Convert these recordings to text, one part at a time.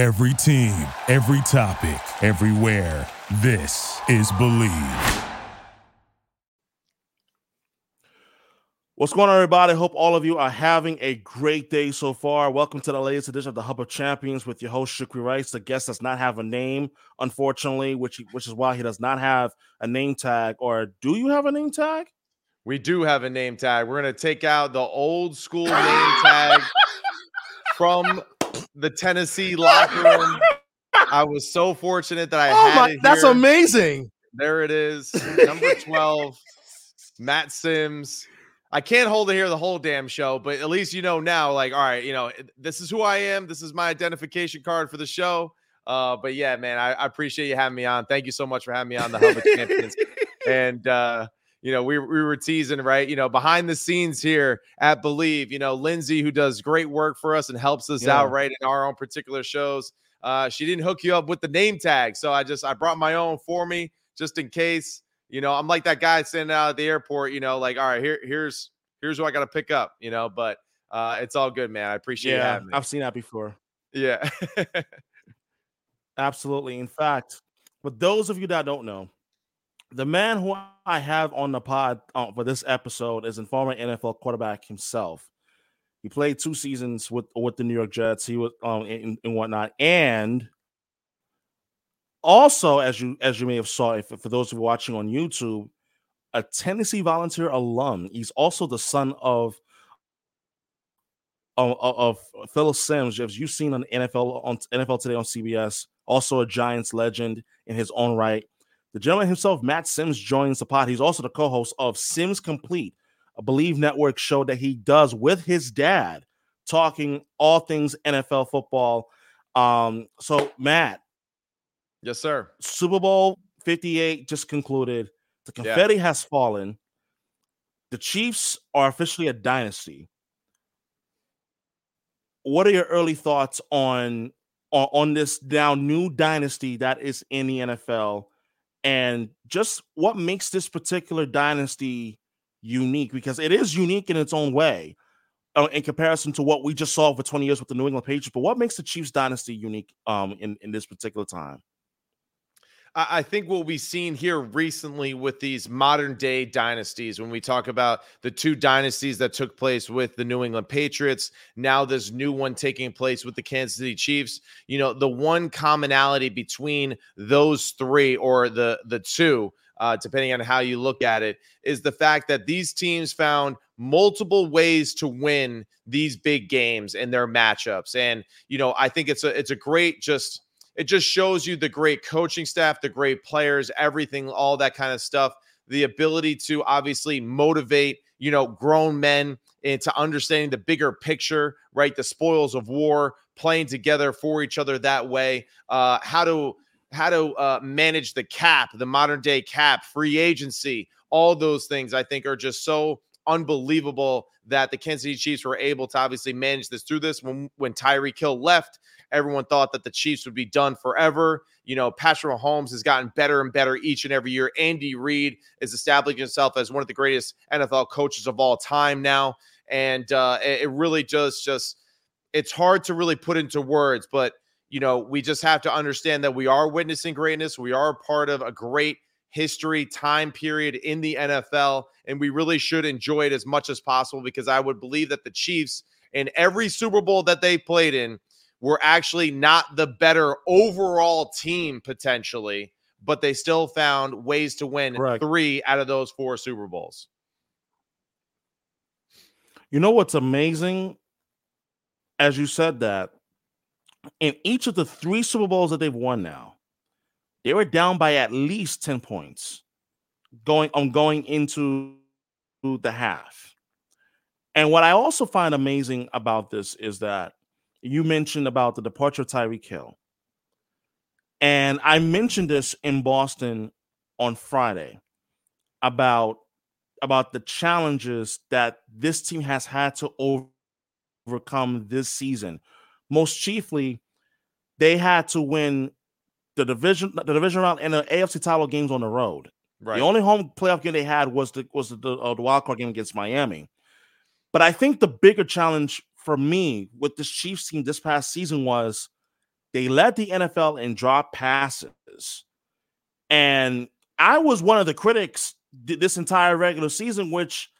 Every team, every topic, everywhere. This is Bleav. What's going on, everybody? Hope all of you are having a great day so far. Welcome to the latest edition of the Hub of Champions with your host Shukri Rice. The guest does not have a name, unfortunately, which which is why he does not have a name tag. Or do you have a name tag? We do have a name tag. We're gonna take out the old school name tag from the Tennessee locker room. I was so fortunate that I oh had my, it That's here. amazing. There it is, number twelve, Matt Simms. I can't hold it here the whole damn show, but at least you know now. Like, all right, you know, this is who I am. This is my identification card for the show. Uh, but yeah, man, I, I appreciate you having me on. Thank you so much for having me on the Hub of Champions. and uh, you know, we, we were teasing, right? You know, behind the scenes here at Bleav, you know, Lindsay, who does great work for us and helps us Yeah. out, right, in our own particular shows. Uh, she didn't hook you up with the name tag. So I just, I brought my own for me just in case. You know, I'm like that guy standing out at the airport, you know, like, all right, here, here's, here's who I got to pick up, you know, but uh, it's all good, man. I appreciate Yeah, having me. I've seen that before. yeah. Absolutely. In fact, for those of you that don't know, the man who I have on the pod uh, for this episode is a former NFL quarterback himself. He played two seasons with with the New York Jets. He was um and, and whatnot, and also as you as you may have saw, if for those of you watching on YouTube, a Tennessee Volunteer alum. He's also the son of of, of Simms, as you've seen on NFL on NFL today on CBS, also a Giants legend in his own right. The gentleman himself, Matt Simms, joins the pod. He's also the co-host of Simms Complete, a Bleav Network show that he does with his dad, talking all things NFL football. Um, so Matt, yes, sir. Super Bowl 58 just concluded. The Yeah. confetti has fallen. The Chiefs are officially a dynasty. What are your early thoughts on on, on this now new dynasty that is in the NFL and just what makes this particular dynasty unique because it is unique in its own way uh, in comparison to what we just saw for 20 years with the New England Patriots but what makes the Chiefs dynasty unique um in in this particular time I think what we've seen here recently with these modern day dynasties, when we talk about the two dynasties that took place with the New England Patriots, now this new one taking place with the Kansas City Chiefs, you know, the one commonality between those three or the the two, uh, depending on how you look at it, is the fact that these teams found multiple ways to win these big games and their matchups. And you know, I think it's a it's a great just it just shows you the great coaching staff, the great players, everything, all that kind of stuff. The ability to obviously motivate, you know, grown men into understanding the bigger picture, right? The spoils of war, playing together for each other that way. Uh, how to how to uh, manage the cap, the modern day cap, free agency, all those things. I think are just so unbelievable that the Kansas City Chiefs were able to obviously manage this through this. When when Tyreek Hill left, everyone thought that the Chiefs would be done forever. You know, Patrick Mahomes has gotten better and better each and every year. Andy Reid is establishing himself as one of the greatest NFL coaches of all time now, and uh, it, really just just it's hard to really put into words, but you know, we just have to understand that we are witnessing greatness. We are part of a great history time period in the NFL, and we really should enjoy it as much as possible because I would believe that the Chiefs in every Super Bowl that they played in were actually not the better overall team potentially, but they still found ways to win Correct. three out of those four Super Bowls. You know what's amazing? As you said that, in each of the three Super Bowls that they've won now, they were down by at least 10 points going on going into the half. And what I also find amazing about this is that you mentioned about the departure of Tyreek Hill. And I mentioned this in Boston on Friday about about the challenges that this team has had to overcome this season. Most chiefly, they had to win the division the division round and the AFC title games on the road. Right. The only home playoff game they had was the was the, uh, the wild card game against Miami. But I think the bigger challenge for me with this Chiefs team this past season was They led the NFL in drop passes. And I was one of the critics this entire regular season, which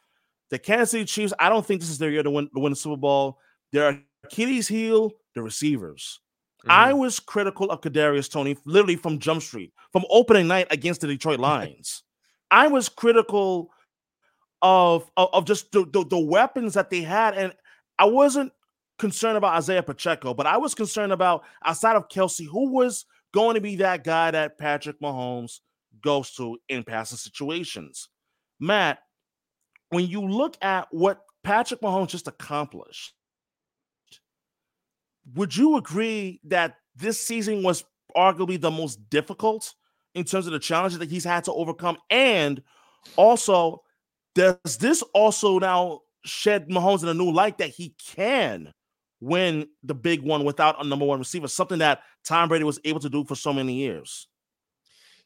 the Kansas City Chiefs, I don't think this is their year to win, to win the Super Bowl. Their Achilles heel, the receivers. Mm-hmm. I was critical of Kadarius Toney literally from Jump Street, from opening night against the Detroit Lions. I was critical of, of, of just the, the, the weapons that they had, and I wasn't concerned about Isaiah Pacheco, but I was concerned about outside of Kelce, who was going to be that guy that Patrick Mahomes goes to in passing situations. Matt, when you look at what Patrick Mahomes just accomplished, would you agree that this season was arguably the most difficult in terms of the challenges that he's had to overcome? And also, does this also now shed Mahomes in a new light that he can win the big one without a number one receiver, something that Tom Brady was able to do for so many years?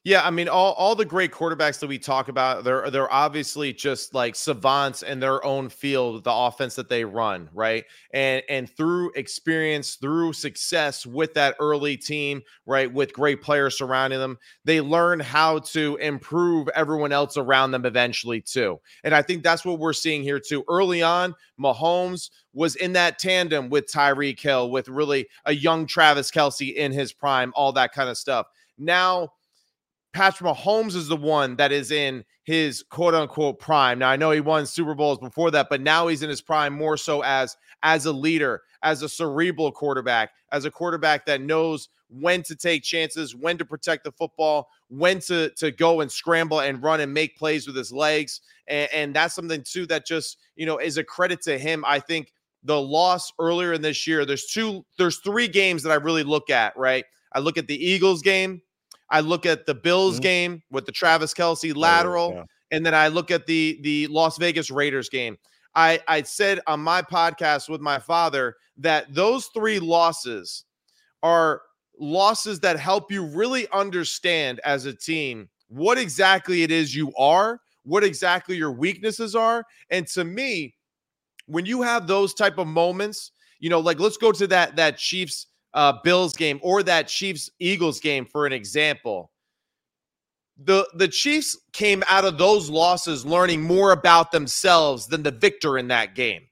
Yeah, I mean, all, all the great quarterbacks that we talk about, they're they're obviously just like savants in their own field, the offense that they run, right? And and through experience, through success with that early team, right, with great players surrounding them, they learn how to improve everyone else around them eventually too. And I think that's what we're seeing here too. Early on, Mahomes was in that tandem with Tyreek Hill, with really a young Travis Kelce in his prime, all that kind of stuff. Now Patrick Mahomes is the one that is in his quote unquote prime. Now I know he won Super Bowls before that, but now he's in his prime more so as as a leader, as a cerebral quarterback, as a quarterback that knows when to take chances, when to protect the football, when to to go and scramble and run and make plays with his legs. And, and that's something too that just, you know, is a credit to him. I think the loss earlier in this year, there's two, there's three games that I really look at, right? I look at the Eagles game, I look at the Bills mm-hmm. game with the Travis Kelce oh, lateral, oh, yeah. and then I look at the the Las Vegas Raiders game. I I said on my podcast with my father that those three losses are losses that help you really understand as a team what exactly it is you are, what exactly your weaknesses are, and to me, when you have those type of moments, you know, like let's go to that that Chiefs uh, Bills game or that Chiefs Eagles game for an example. The the Chiefs came out of those losses learning more about themselves than the victor in that game.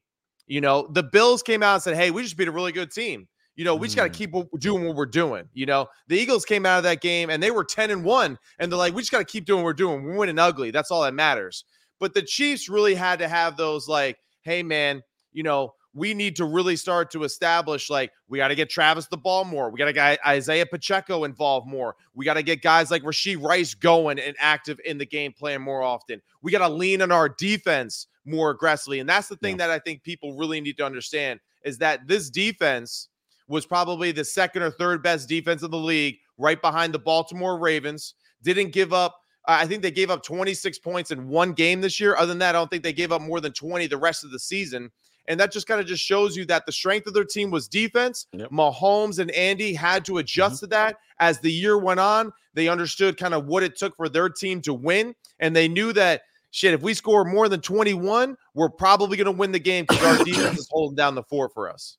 You know, the Bills came out and said, "Hey, we just beat a really good team. You know, we just got to mm. keep doing what we're doing." You know, the Eagles came out of that game and they were ten and one, and they're like, "We just got to keep doing what we're doing. We're winning ugly. That's all that matters." But the Chiefs really had to have those like, "Hey, man, you know, we need to really start to establish like we got to get Travis the ball more. We got to get Isaiah Pacheco involved more. We got to get guys like Rashee Rice going and active in the game plan more often. We got to lean on our defense more aggressively. And that's the thing yeah. that I think people really need to understand is that this defense was probably the second or third best defense in the league, right behind the Baltimore Ravens. Didn't give up I think they gave up 26 points in one game this year. Other than that, I don't think they gave up more than 20 the rest of the season. And that just kind of just shows you that the strength of their team was defense. Yep. Mahomes and Andy had to adjust mm-hmm. to that as the year went on. They understood kind of what it took for their team to win. And they knew that shit, if we score more than 21, we're probably going to win the game because our defense is holding down the fort for us.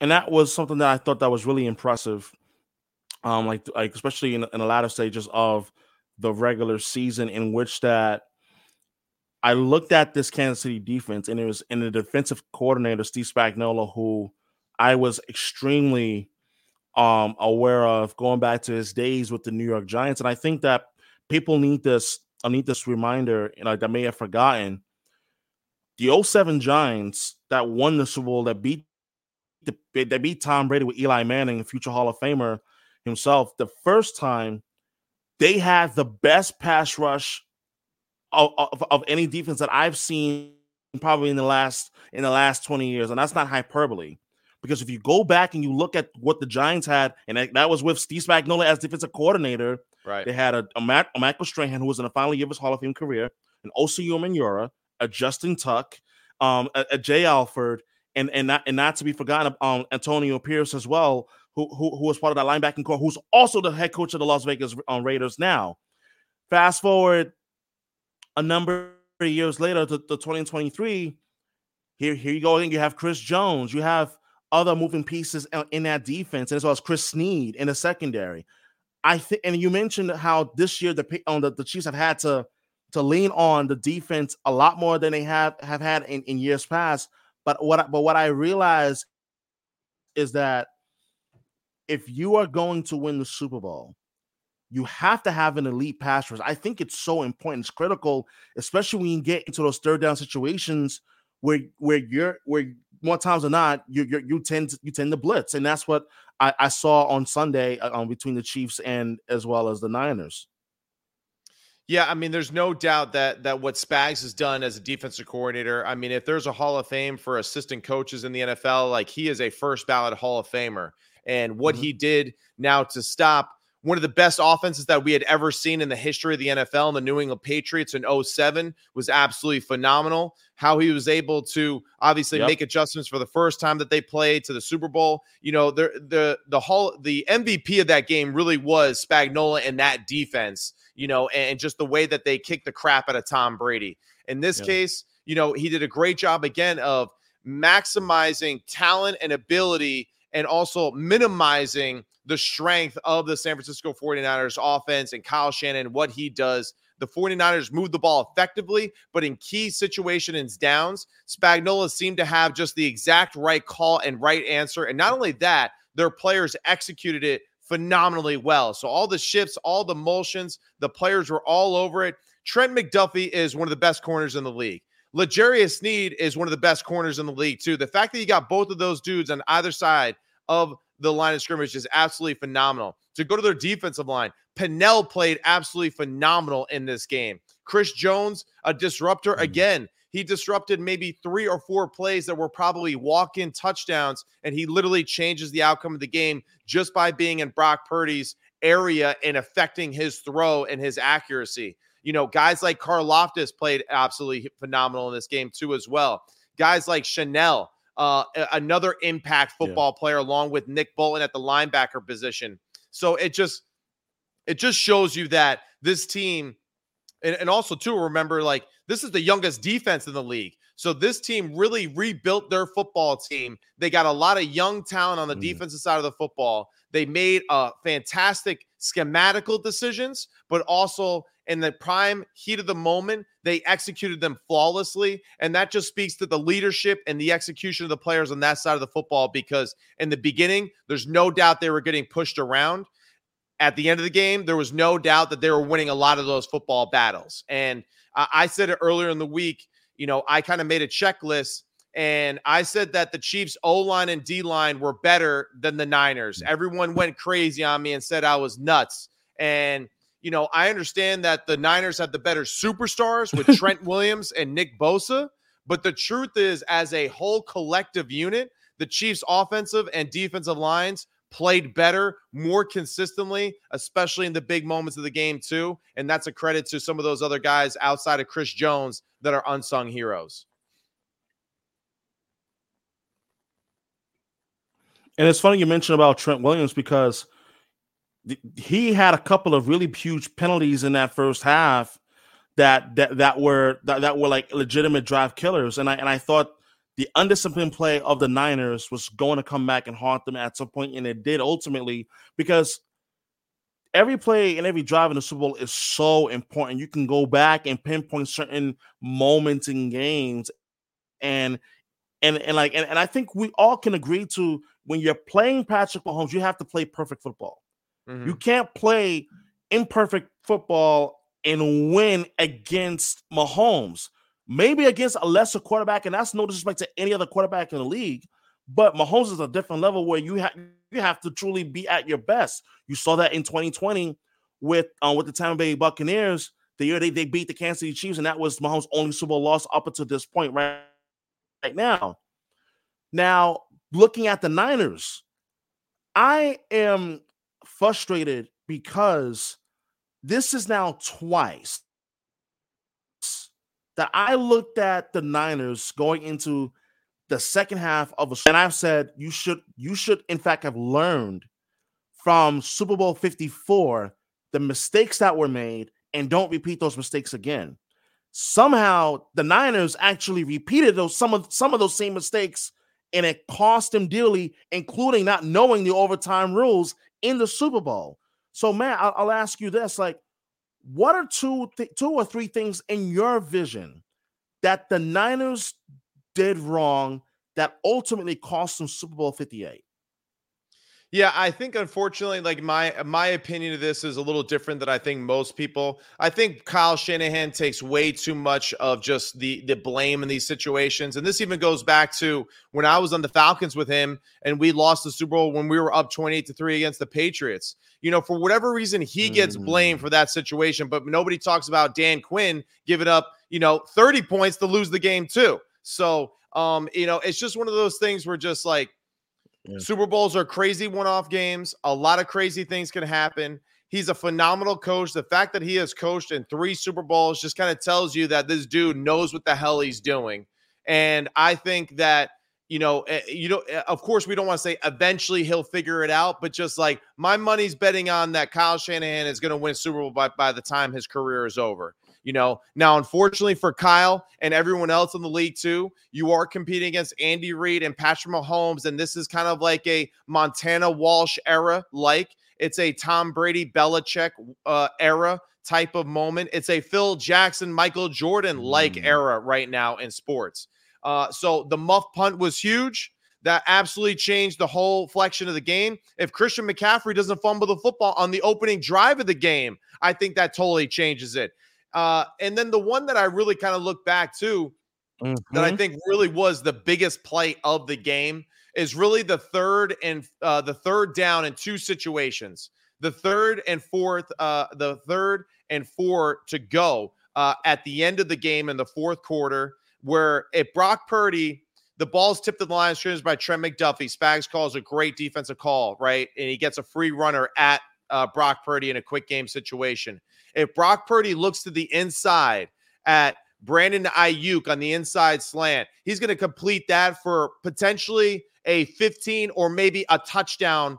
And that was something that I thought that was really impressive. Um, like, like especially in, in the latter stages of the regular season in which that I looked at this Kansas City defense and it was in the defensive coordinator Steve Spagnuolo who I was extremely um aware of going back to his days with the New York Giants and I think that people need this I need this reminder know that may have forgotten. The 07 Giants that won the Super Bowl that beat the, that beat Tom Brady with Eli Manning, future Hall of Famer himself, the first time they had the best pass rush of, of, of, any defense that I've seen probably in the last in the last 20 years. And that's not hyperbole. Because if you go back and you look at what the Giants had, and that was with Steve Spagnuolo as defensive coordinator, right? They had a, a, Matt, a Michael Strahan who was in the final year of his Hall of Fame career, an Osi Umenyiora, a Justin Tuck, um, a, a Jay Alford, and and not and not to be forgotten, um, Antonio Pierce as well, who, who, was part of that linebacking corps, who's also the head coach of the Las Vegas um, Raiders now. Fast forward a number of years later to, to 2023, here, here you go again. You have Chris Jones. You have other moving pieces in that defense, and as well as Chris Snead in the secondary. I think, and you mentioned how this year the on the, the Chiefs have had to to lean on the defense a lot more than they have have had in, in years past. But what but what I realize is that if you are going to win the Super Bowl, you have to have an elite pass rush. I think it's so important. It's critical, especially when you get into those third down situations where where you're where more times than not you you you tend to, you tend to blitz, and that's what I, I saw on Sunday uh, um, between the Chiefs and as well as the Niners. Yeah, I mean, there's no doubt that that what Spags has done as a defensive coordinator. I mean, if there's a Hall of Fame for assistant coaches in the NFL, like he is a first ballot Hall of Famer. And what mm-hmm. he did now to stop one of the best offenses that we had ever seen in the history of the NFL and the New England Patriots in 07 was absolutely phenomenal. How he was able to obviously yep. make adjustments for the first time that they played to the Super Bowl. You know, the the the whole the MVP of that game really was Spagnuolo and that defense, you know, and just the way that they kicked the crap out of Tom Brady. In this yep. case, you know, he did a great job again of maximizing talent and ability and also minimizing the strength of the San Francisco 49ers offense and Kyle Shanahan, what he does. The 49ers move the ball effectively, but in key situations downs, Spagnuolo seemed to have just the exact right call and right answer. And not only that, their players executed it phenomenally well. So all the shifts, all the motions, the players were all over it. Trent McDuffie is one of the best corners in the league. L'Jarius Sneed is one of the best corners in the league, too. The fact that you got both of those dudes on either side of the line of scrimmage is absolutely phenomenal. To go to their defensive line, Pennel played absolutely phenomenal in this game. Chris Jones, a disruptor mm-hmm. again. He disrupted maybe three or four plays that were probably walk in touchdowns, and he literally changes the outcome of the game just by being in Brock Purdy's area and affecting his throw and his accuracy. You know, guys like Karlaftis played absolutely phenomenal in this game too, as well. Guys like Chenal, uh, another impact football yeah. player along with Nick Bolton at the linebacker position. So it just it just shows you that this team and, and also too remember like this is the youngest defense in the league. So this team really rebuilt their football team. They got a lot of young talent on the mm. defensive side of the football. They made uh, fantastic schematical decisions, but also in the prime heat of the moment, they executed them flawlessly. And that just speaks to the leadership and the execution of the players on that side of the football because in the beginning, there's no doubt they were getting pushed around. At the end of the game, there was no doubt that they were winning a lot of those football battles. And I said it earlier in the week, you know, I kind of made a checklist and I said that the Chiefs O line and D line were better than the Niners. Mm. Everyone went crazy on me and said I was nuts. And you know, I understand that the Niners have the better superstars with Trent Williams and Nick Bosa, but the truth is, as a whole collective unit, the Chiefs' offensive and defensive lines played better, more consistently, especially in the big moments of the game, too. And that's a credit to some of those other guys outside of Chris Jones that are unsung heroes. And it's funny you mentioned about Trent Williams because he had a couple of really huge penalties in that first half that that that were that, that were like legitimate drive killers. And i and i thought the undisciplined play of the niners was going to come back and haunt them at some point and it did ultimately because every play and every drive in the super bowl is so important. You can go back and pinpoint certain moments in games and and and like and, and i think we all can agree to when you're playing patrick mahomes you have to play perfect football Mm-hmm. You can't play imperfect football and win against Mahomes. Maybe against a lesser quarterback, and that's no disrespect to any other quarterback in the league. But Mahomes is a different level where you have you have to truly be at your best. You saw that in 2020 with uh, with the Tampa Bay Buccaneers. The year they, they beat the Kansas City Chiefs, and that was Mahomes' only Super Bowl loss up until this point, right, right now. Now, looking at the Niners, I am frustrated because this is now twice that I looked at the Niners going into the second half of a and I've said you should you should in fact have learned from Super Bowl 54 the mistakes that were made and don't repeat those mistakes again. somehow the Niners actually repeated those some of some of those same mistakes, and it cost them dearly, including not knowing the overtime rules in the Super Bowl. So, man, I'll, I'll ask you this: like, what are two th- two or three things in your vision that the Niners did wrong that ultimately cost them Super Bowl Fifty Eight? Yeah, I think unfortunately, like my my opinion of this is a little different than I think most people. I think Kyle Shanahan takes way too much of just the the blame in these situations, and this even goes back to when I was on the Falcons with him, and we lost the Super Bowl when we were up twenty eight to three against the Patriots. You know, for whatever reason, he gets mm. blamed for that situation, but nobody talks about Dan Quinn giving up you know thirty points to lose the game too. So, um, you know, it's just one of those things where just like yeah. Super Bowls are crazy one off games. A lot of crazy things can happen. He's a phenomenal coach. The fact that he has coached in three Super Bowls just kind of tells you that this dude knows what the hell he's doing. And I think that, you know, eh, you know, eh, of course, we don't want to say eventually he'll figure it out, but just like my money's betting on that Kyle Shanahan is going to win Super Bowl by, by the time his career is over. You know, now unfortunately for Kyle and everyone else in the league too, you are competing against Andy Reid and Patrick Mahomes, and this is kind of like a Montana Walsh era. Like it's a Tom Brady Belichick uh, era type of moment. It's a Phil Jackson, Michael Jordan like mm. era right now in sports. Uh, so the muff punt was huge. That absolutely changed the whole flexion of the game. If Christian McCaffrey doesn't fumble the football on the opening drive of the game, I think that totally changes it. Uh, and then the one that I really kind of look back to mm-hmm. that I mm-hmm. think really was the biggest play of the game is really the third and uh, the third down in two situations. The third and fourth, uh, the third and four to go uh, at the end of the game in the fourth quarter, where if Brock Purdy, the ball's tipped to the line of scrimmage by Trent McDuffie. Spags calls a great defensive call, right? And he gets a free runner at uh, Brock Purdy in a quick game situation. If Brock Purdy looks to the inside at Brandon Aiyuk on the inside slant, he's going to complete that for potentially a 15 or maybe a touchdown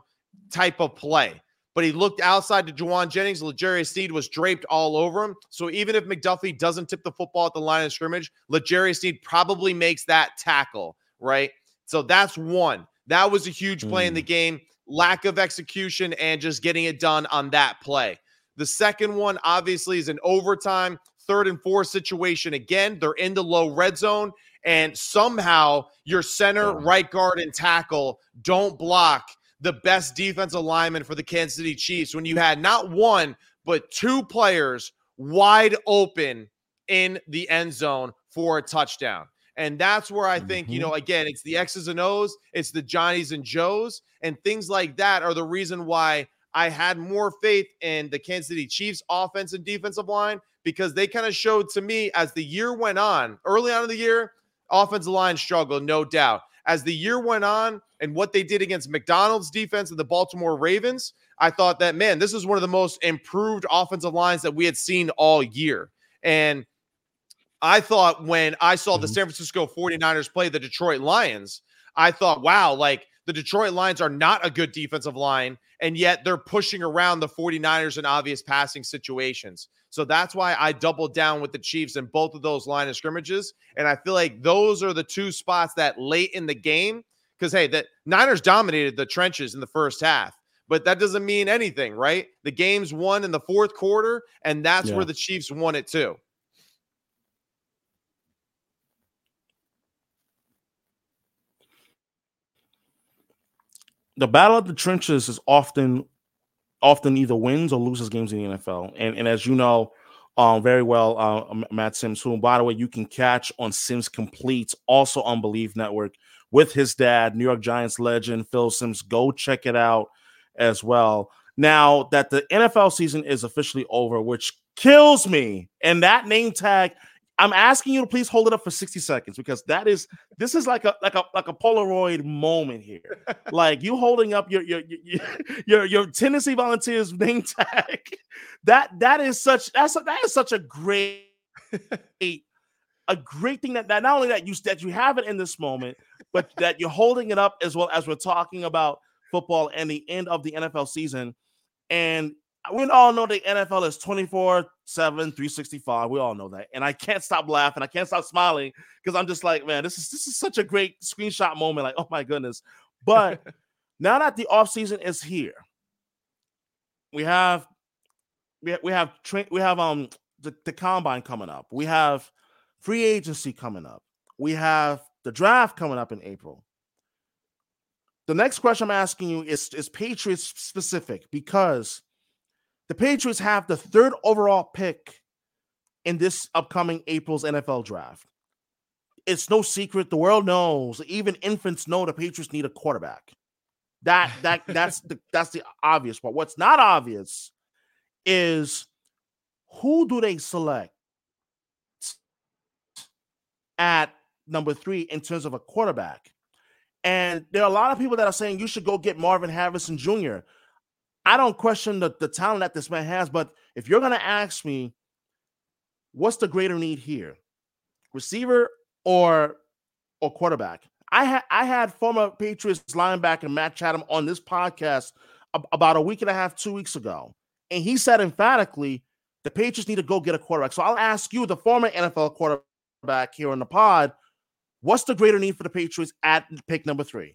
type of play. But he looked outside to Jauan Jennings. L'Jarius Sneed was draped all over him. So even if McDuffie doesn't tip the football at the line of scrimmage, L'Jarius Sneed probably makes that tackle, right? So that's one. That was a huge play mm. in the mm. game. Lack of execution and just getting it done on that play. The second one, obviously, is an overtime third and four situation. Again, they're in the low red zone, and somehow your center, right guard, and tackle don't block the best defensive lineman for the Kansas City Chiefs when you had not one, but two players wide open in the end zone for a touchdown. And that's where I think, mm-hmm. you know, again, it's the X's and O's, it's the Johnnies and Joes, and things like that are the reason why I had more faith in the Kansas City Chiefs offense and defensive line because they kind of showed to me as the year went on, early on in the year, offensive line struggled, no doubt. As the year went on and what they did against Macdonald's defense and the Baltimore Ravens, I thought that, man, this is one of the most improved offensive lines that we had seen all year. And I thought when I saw the mm-hmm. San Francisco 49ers play the Detroit Lions, I thought, wow, like the Detroit Lions are not a good defensive line and yet they're pushing around the 49ers in obvious passing situations. So that's why I doubled down with the Chiefs in both of those line of scrimmages. And I feel like those are the two spots that late in the game, because hey, the Niners dominated the trenches in the first half, but that doesn't mean anything, right? The game's won in the fourth quarter, and that's yeah. where the Chiefs won it too. The battle of the trenches is often often either wins or loses games in the NFL. And and as you know um, very well, uh, Matt Simms, who by the way you can catch on Simms Complete, also on Bleav Network with his dad, New York Giants legend Phil Simms. Go check it out as well. Now that the NFL season is officially over, which kills me, and that name tag I'm asking you to please hold it up for 60 seconds because that is this is like a like a like a Polaroid moment here. like you holding up your your your your, your Tennessee Volunteers name tag. That that is such that's a, that is such a great a great thing that, that not only that you that you have it in this moment, but that you're holding it up as well as we're talking about football and the end of the NFL season. And we all know the NFL is 24 7, 365. We all know that. And I can't stop laughing. I can't stop smiling because I'm just like, man, this is this is such a great screenshot moment. Like, oh my goodness. But now that the offseason is here, we have we have, we have tra- we have um the, the combine coming up. We have free agency coming up. We have the draft coming up in April. The next question I'm asking you is is Patriots specific because the Patriots have the third overall pick in this upcoming April's NFL draft. It's no secret. The world knows. Even infants know the Patriots need a quarterback. That that that's the that's the obvious part. What's not obvious is who do they select at number three in terms of a quarterback? And there are a lot of people that are saying you should go get Marvin Harrison Jr. I don't question the, the talent that this man has, but if you're going to ask me, what's the greater need here, receiver or or quarterback? I had I had former Patriots linebacker Matt Chatham on this podcast about a week and a half, two weeks ago, and he said emphatically the Patriots need to go get a quarterback. So I'll ask you, the former NFL quarterback here on the pod, what's the greater need for the Patriots at pick number three?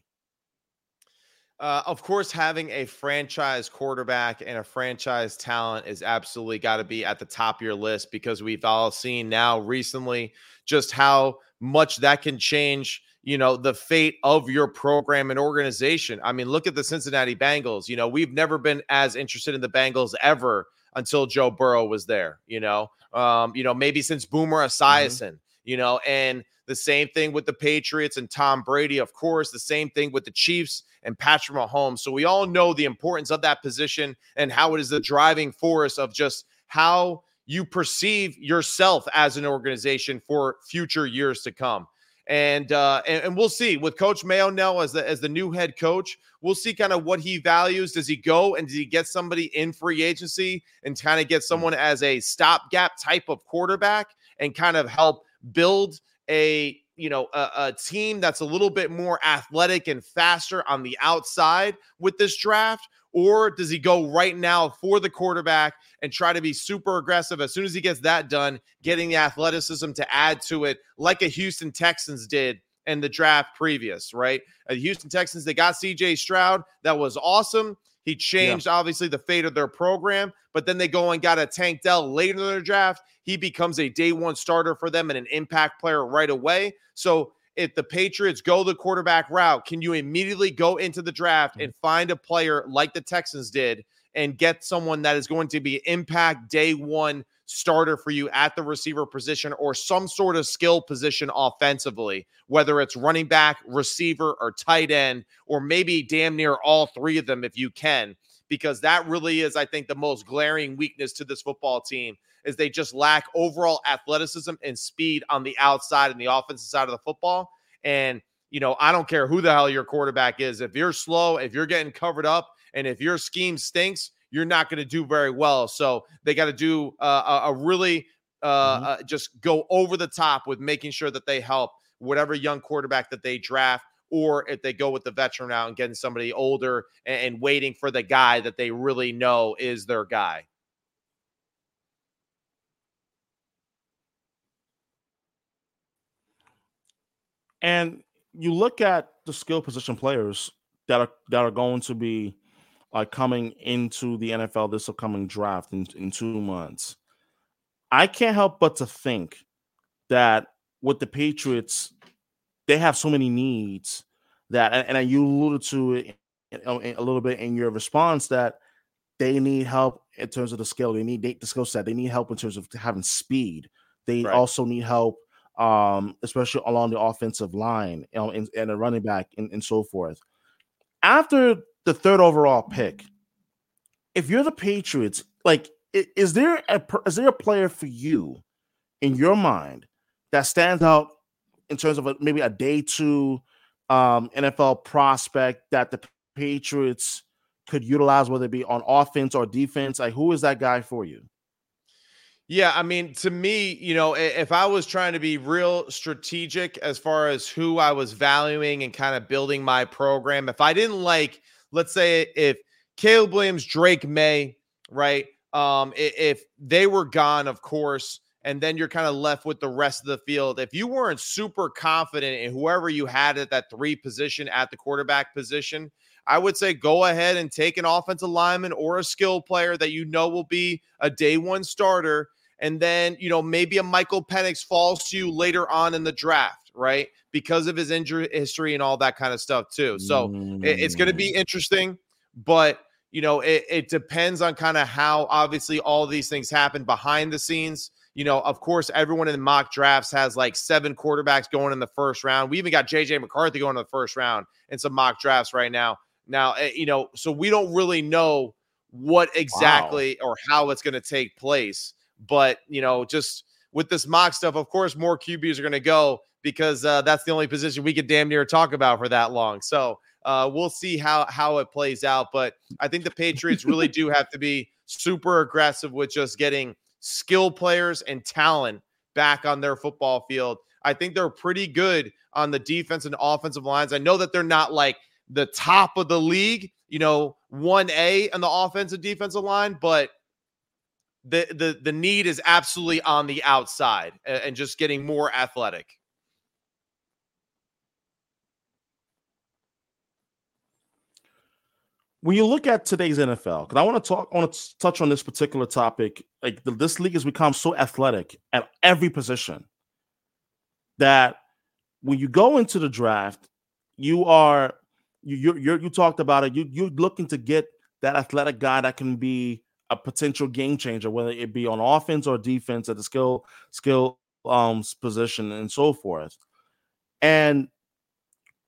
Uh, of course, having a franchise quarterback and a franchise talent is absolutely got to be at the top of your list because we've all seen now recently just how much that can change you know the fate of your program and organization. I mean look at the cincinnati bengals you know we've never been as interested in the bengals ever until joe burrow was there you know? Um you know maybe since boomer esiason mm-hmm. you know and the same thing with the patriots and tom brady of course the same thing with the chiefs and Patrick Mahomes. So we all know the importance of that position and how it is the driving force of just how you perceive yourself as an organization for future years to come. And, uh, and and, we'll see with Coach Mayo now as the as the new head coach. We'll see kind of what he values. Does he go and does he get somebody in free agency and kind of get someone as a stopgap type of quarterback and kind of help build a you know a, a, team that's a little bit more athletic and faster on the outside with this draft? Or does he go right now for the quarterback and try to be super aggressive as soon as he gets that done getting the athleticism to add to it like a Houston Texans did in the draft previous right? The Houston Texans they got CJ Stroud. That was awesome he changed yeah. obviously the fate of their program, but then they go and got a Tank Dell later in their draft. He becomes a day one starter for them and an impact player right away. So if the Patriots go the quarterback route, can you immediately go into the draft mm-hmm. and find a player like the Texans did and get someone that is going to be impact day one starter for you at the receiver position or some sort of skill position offensively, whether it's running back, receiver, or tight end, or maybe damn near all three of them if you can, because that really is, I think, the most glaring weakness to this football team is they just lack overall athleticism and speed on the outside and the offensive side of the football. And you know, I don't care who the hell your quarterback is. If you're slow, if you're getting covered up, and if your scheme stinks, you're not going to do very well. So they got to do uh, a, really uh, mm-hmm. uh, just go over the top with making sure that they help whatever young quarterback that they draft. Or if they go with the veteran out and getting somebody older and, and waiting for the guy that they really know is their guy. And you look at the skill position players that are that are going to be are coming into the NFL this upcoming draft in, in two months, I can't help but to think that with the Patriots, they have so many needs that, and, and you alluded to it a little bit in your response that they need help in terms of the skill. They need the skill set. They need help in terms of having speed. They right. also need help, um, especially along the offensive line you know, and, and a running back and, and so forth. After the third overall pick, if you're the Patriots, like, is there a is there a player for you in your mind that stands out in terms of a, maybe a day two um, NFL prospect that the Patriots could utilize, whether it be on offense or defense? Like, who is that guy for you? Yeah, I mean, to me, you know, if I was trying to be real strategic as far as who I was valuing and kind of building my program, if I didn't like let's say if Caleb Williams, Drake Maye, right? Um, if they were gone, of course, and then you're kind of left with the rest of the field. If you weren't super confident in whoever you had at that three position at the quarterback position, I would say go ahead and take an offensive lineman or a skill player that you know will be a day one starter. And then, you know, maybe a Michael Penix falls to you later on in the draft, right? Because of his injury history and all that kind of stuff, too. So mm. it, it's going to be interesting, but you know, it, it depends on kind of how obviously all these things happen behind the scenes. You know, of course, everyone in the mock drafts has like seven quarterbacks going in the first round. We even got JJ McCarthy going in the first round in some mock drafts right now. Now, eh, you know, so we don't really know what exactly wow. or how it's going to take place. But, you know, just with this mock stuff, of course, more QBs are going to go because uh, that's the only position we could damn near talk about for that long. So uh, we'll see how how it plays out. But I think the Patriots really do have to be super aggressive with just getting skill players and talent back on their football field. I think they're pretty good on the defense and offensive lines. I know that they're not like the top of the league, you know, 1A on the offensive defensive line, but the the the need is absolutely on the outside and just getting more athletic. When you look at today's NFL, because I want to talk, I want to touch on this particular topic. Like the, this league has become so athletic at every position that when you go into the draft, you are you you you talked about it. You you're looking to get that athletic guy that can be a potential game changer, whether it be on offense or defense at the skill skill um position and so forth. And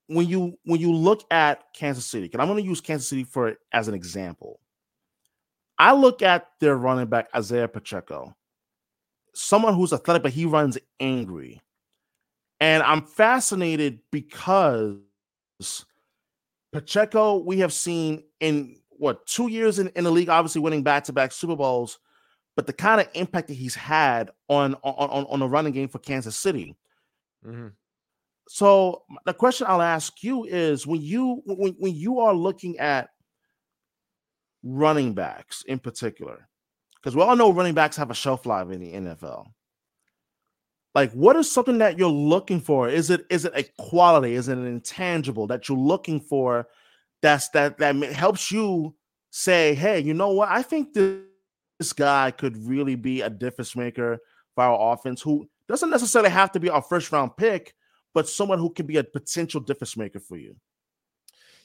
when you when you look at Kansas City, and I'm going to use Kansas City for as an example. I look at their running back Isaiah Pacheco, someone who's athletic, but he runs angry, and I'm fascinated because Pacheco, we have seen in what two years in, in the league, obviously winning back-to-back Super Bowls, but the kind of impact that he's had on on on the running game for Kansas City. Mm-hmm. So the question I'll ask you is when you when, when you are looking at running backs in particular, because we all know running backs have a shelf life in the NFL like what is something that you're looking for is it is it a quality is it an intangible that you're looking for that's that that helps you say hey you know what i think this, this guy could really be a difference maker for our offense who doesn't necessarily have to be our first round pick but someone who can be a potential difference maker for you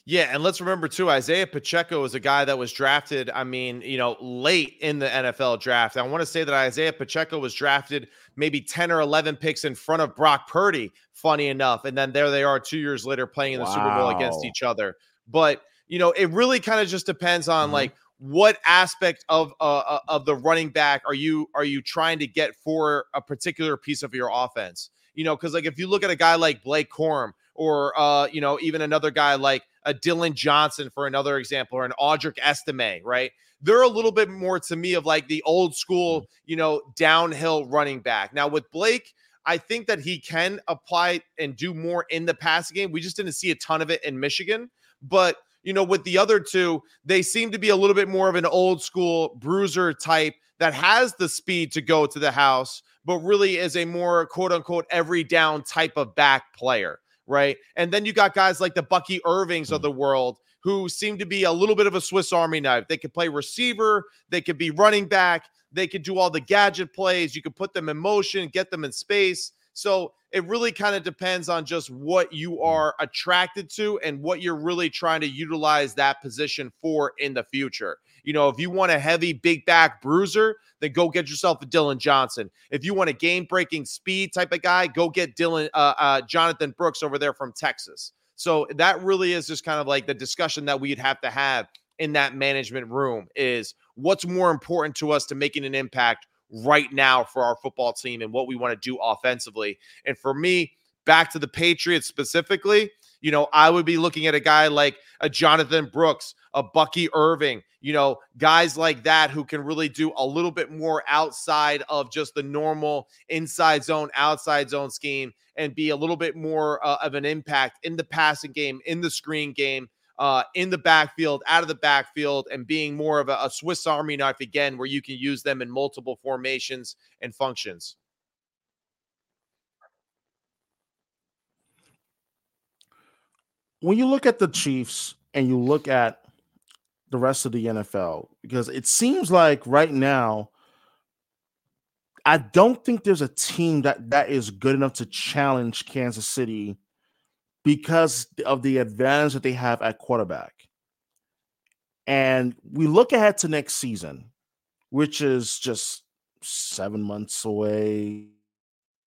yeah, and let's remember too, Isaiah Pacheco is a guy that was drafted. I mean, you know, late in the NFL draft. I want to say that Isaiah Pacheco was drafted maybe 10 or 11 picks in front of Brock Purdy, funny enough. And then there they are two years later playing in the wow. Super Bowl against each other. But, you know, it really kind of just depends on mm-hmm. like what aspect of uh, uh, of the running back are you are you trying to get for a particular piece of your offense? You know, because like if you look at a guy like Blake Corum or uh, you know, even another guy like a Dylan Johnson for another example, or an Audric Estime, right? They're a little bit more to me of like the old school, mm. you know, downhill running back. Now with Blake, I think that he can apply and do more in the passing game. We just didn't see a ton of it in Michigan, but you know, with the other two, they seem to be a little bit more of an old school bruiser type that has the speed to go to the house, but really is a more quote unquote every down type of back player right? And then you got guys like the Bucky Irvings of mm. the world who seem to be a little bit of a Swiss Army knife. They could play receiver, they could be running back, they could do all the gadget plays. You could put them in motion, get them in space. So it really kind of depends on just what you are attracted to and what you're really trying to utilize that position for in the future. You know, if you want a heavy, big back bruiser, then go get yourself a Dylan Johnson. If you want a game breaking speed type of guy, go get Dylan, uh, uh, Jonathan Brooks over there from Texas. So that really is just kind of like the discussion that we'd have to have in that management room is what's more important to us to making an impact right now for our football team and what we want to do offensively. And for me, back to the Patriots specifically, you know, I would be looking at a guy like a Jonathan Brooks, a Bucky Irving, you know, guys like that who can really do a little bit more outside of just the normal inside zone, outside zone scheme and be a little bit more uh, of an impact in the passing game, in the screen game. Uh, in the backfield, out of the backfield, and being more of a, a Swiss Army knife again, where you can use them in multiple formations and functions. When you look at the Chiefs and you look at the rest of the NFL, because it seems like right now, I don't think there's a team that that is good enough to challenge Kansas City because of the advantage that they have at quarterback. And we look ahead to next season, which is just seven months away,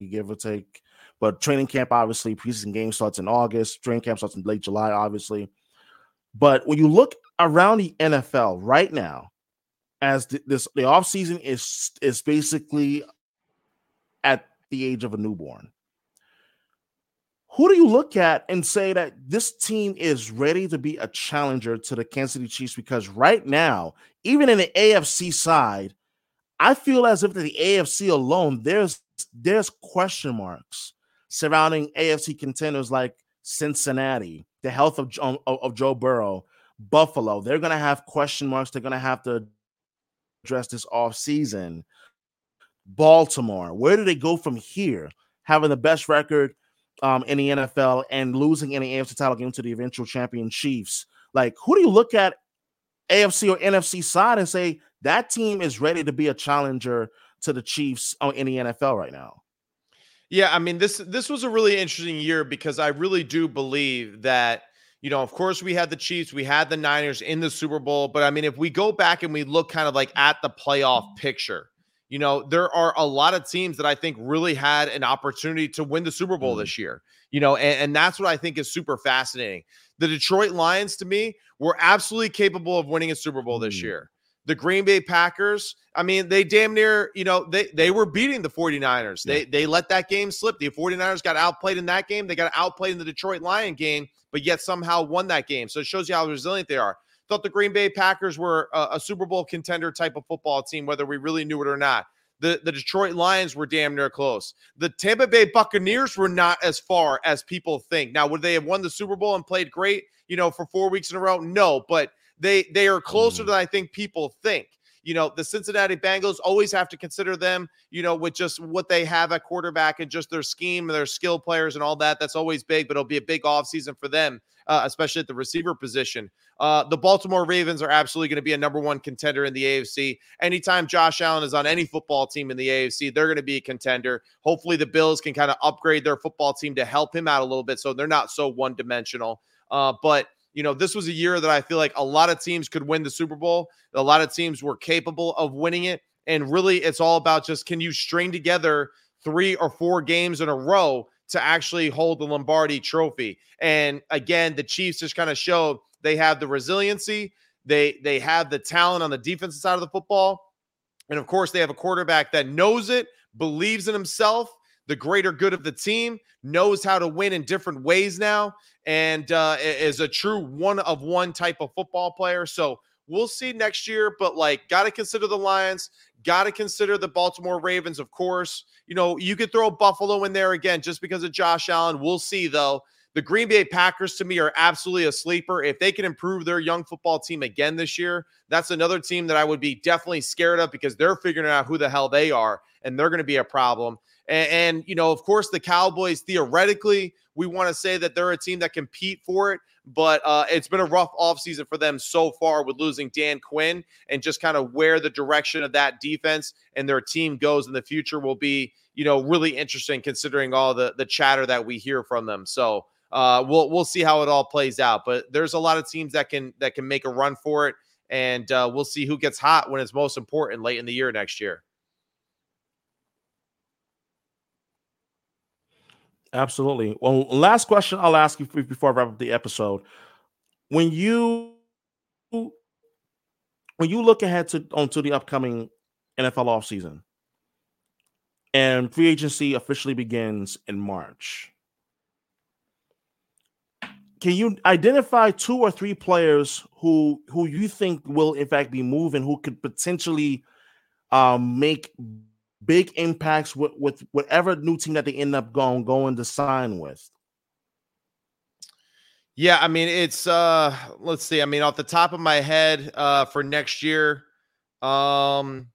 give or take. But training camp, obviously, preseason game starts in August. Training camp starts in late July, obviously. But when you look around the NFL right now, as the, this the offseason is is basically at the age of a newborn who do you look at and say that this team is ready to be a challenger to the Kansas City Chiefs? Because right now, even in the AFC side, I feel as if the AFC alone, there's there's question marks surrounding AFC contenders like Cincinnati, the health of, um, of, of Joe Burrow, Buffalo. They're gonna have question marks. They're gonna have to address this off season. Baltimore, where do they go from here? Having the best record um, in the NFL and losing in the AFC title game to the eventual champion Chiefs. Like, who do you look at AFC or NFC side and say that team is ready to be a challenger to the Chiefs uh, in the NFL right now? Yeah, I mean this this was a really interesting year because I really do believe that you know, of course we had the Chiefs, we had the Niners in the Super Bowl, but I mean if we go back and we look kind of like at the playoff picture, you know, there are a lot of teams that I think really had an opportunity to win the Super Bowl mm. this year, you know, and, and, that's what I think is super fascinating. The Detroit Lions, to me, were absolutely capable of winning a Super Bowl this mm. year. The Green Bay Packers, I mean, they damn near, you know, they they were beating the 49ers. Yeah. They they let that game slip. The 49ers got outplayed in that game. They got outplayed in the Detroit Lion game, but yet somehow won that game. So it shows you how resilient they are thought the Green Bay Packers were a, a, Super Bowl contender type of football team, whether we really knew it or not. The, the Detroit Lions were damn near close. The Tampa Bay Buccaneers were not as far as people think. Now, would they have won the Super Bowl and played great, you know, for four weeks in a row? No, but they they are closer mm. than I think people think you know, the Cincinnati Bengals always have to consider them, you know, with just what they have at quarterback and just their scheme, and their skill players and all that. That's always big, but it'll be a big offseason for them, uh, especially at the receiver position. Uh, the Baltimore Ravens are absolutely going to be a number one contender in the AFC. Anytime Josh Allen is on any football team in the AFC, they're going to be a contender. Hopefully, the Bills can kind of upgrade their football team to help him out a little bit so they're not so one dimensional. Uh, but you know, this was a year that I feel like a lot of teams could win the Super Bowl. A lot of teams were capable of winning it. And really, it's all about just can you string together three or four games in a row to actually hold the Lombardi trophy? And again, the Chiefs just kind of showed they have the resiliency, they they have the talent on the defensive side of the football. And of course, they have a quarterback that knows it, believes in himself, the greater good of the team, knows how to win in different ways now, and uh, is a true one of one type of football player. So we'll see next year, but like, got to consider the Lions, got to consider the Baltimore Ravens, of course. You know, you could throw Buffalo in there again just because of Josh Allen. We'll see, though. The Green Bay Packers to me are absolutely a sleeper. If they can improve their young football team again this year, that's another team that I would be definitely scared of because they're figuring out who the hell they are and they're going to be a problem. And, and, you know, of course, the Cowboys, theoretically, we want to say that they're a team that compete for it, but uh, it's been a rough offseason for them so far with losing Dan Quinn and just kind of where the direction of that defense and their team goes in the future will be, you know, really interesting considering all the the chatter that we hear from them. So uh, we'll we'll see how it all plays out. But there's a lot of teams that can that can make a run for it, and uh, we'll see who gets hot when it's most important late in the year next year. Absolutely. Well, last question I'll ask you before I wrap up the episode. When you when you look ahead to onto the upcoming NFL offseason and free agency officially begins in March, can you identify two or three players who who you think will in fact be moving who could potentially um, make big impacts with, with whatever new team that they end up going going to sign with? Yeah, I mean it's uh let's see. I mean off the top of my head uh for next year um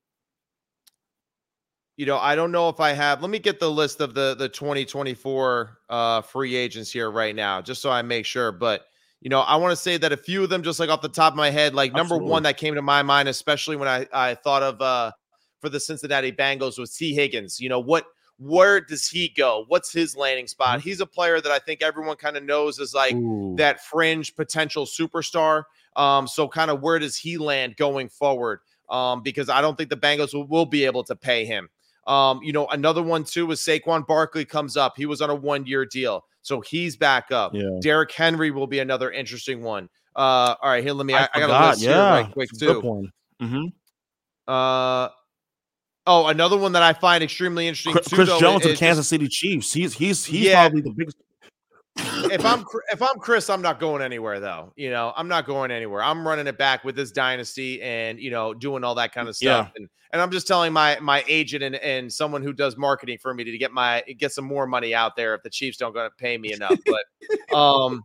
you know, I don't know if I have. Let me get the list of the the 2024 uh free agents here right now just so I make sure, but you know, I want to say that a few of them just like off the top of my head, like Absolutely. number 1 that came to my mind especially when I I thought of uh for the Cincinnati Bengals with Tee Higgins. You know, what where does he go? What's his landing spot? Mm-hmm. He's a player that I think everyone kind of knows is like Ooh. that fringe potential superstar. Um, so kind of where does he land going forward? Um, because I don't think the Bengals will, will be able to pay him. Um, you know, another one too is Saquon Barkley comes up. He was on a one year deal, so he's back up. Yeah. Derrick Henry will be another interesting one. Uh, all right, here, let me. I, I, I got a list yeah. here right quick too. Mm-hmm. Uh, Oh, another one that I find extremely interesting. Chris, too, Chris though, Jones of Kansas City Chiefs. He's he's he's yeah. probably the biggest. if I'm if I'm Chris, I'm not going anywhere though. You know, I'm not going anywhere. I'm running it back with this dynasty and you know doing all that kind of stuff. Yeah. And and I'm just telling my my agent and, and someone who does marketing for me to get my get some more money out there if the Chiefs don't going to pay me enough. But um,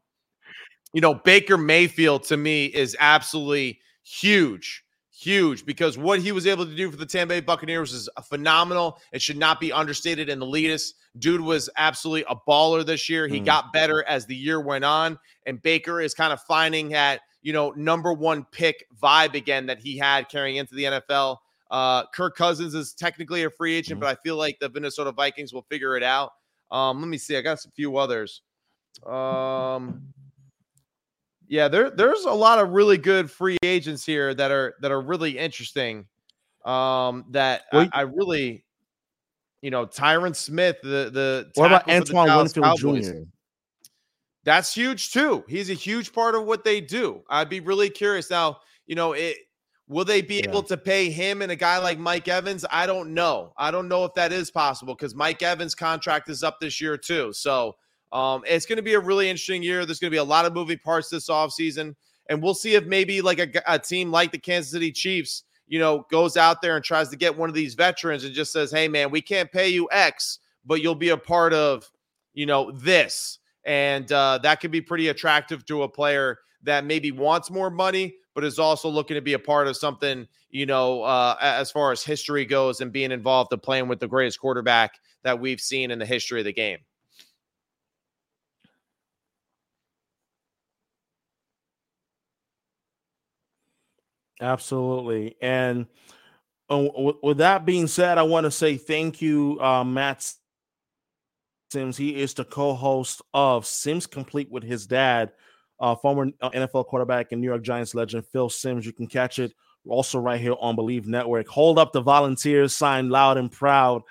you know, Baker Mayfield to me is absolutely huge huge because what he was able to do for the Tampa Bay Buccaneers is phenomenal. It should not be understated and elitist. Dude was absolutely a baller this year. He mm. got better as the year went on, and Baker is kind of finding that you know number one pick vibe again that he had carrying into the NFL. Uh, Kirk Cousins is technically a free agent, mm. but I feel like the Minnesota Vikings will figure it out. Um, let me see. I got a few others. Um, yeah, there there's a lot of really good free agents here that are that are really interesting. Um, that I, I, really, you know, Tyron Smith, the the what about Antoine Winfield Cowboys, Jr. That's huge too. He's a huge part of what they do. I'd be really curious now. You know, it will they be yeah. able to pay him and a guy like Mike Evans? I don't know. I don't know if that is possible because Mike Evans' contract is up this year too. So um, it's going to be a really interesting year. There's going to be a lot of moving parts this offseason. And we'll see if maybe like a, a, team like the Kansas City Chiefs, you know, goes out there and tries to get one of these veterans and just says, hey, man, we can't pay you X, but you'll be a part of, you know, this. And uh, that could be pretty attractive to a player that maybe wants more money, but is also looking to be a part of something, you know, uh, as far as history goes and being involved in playing with the greatest quarterback that we've seen in the history of the game. Absolutely. And uh, with that being said, I want to say thank you, uh, Matt Simms. He is the co-host of Simms Complete with his dad, uh, former uh, NFL quarterback and New York Giants legend Phil Simms. You can catch it also right here on Bleav Network. Hold up the volunteers, sign loud and proud.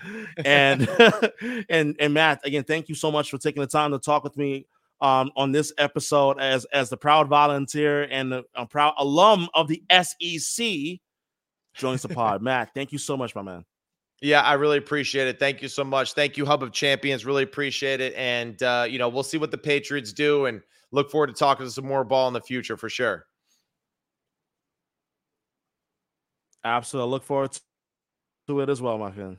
And and and Matt, again, thank you so much for taking the time to talk with me um, on this episode as as the proud volunteer and the a proud alum of the SEC joins the pod. Matt, thank you so much, my man. Yeah, I really appreciate it. Thank you so much. Thank you, Hub of Champions. Really appreciate it. And uh, you know, we'll see what the Patriots do and look forward to talking to some more ball in the future for sure. Absolutely. Look forward to it as well, my friend.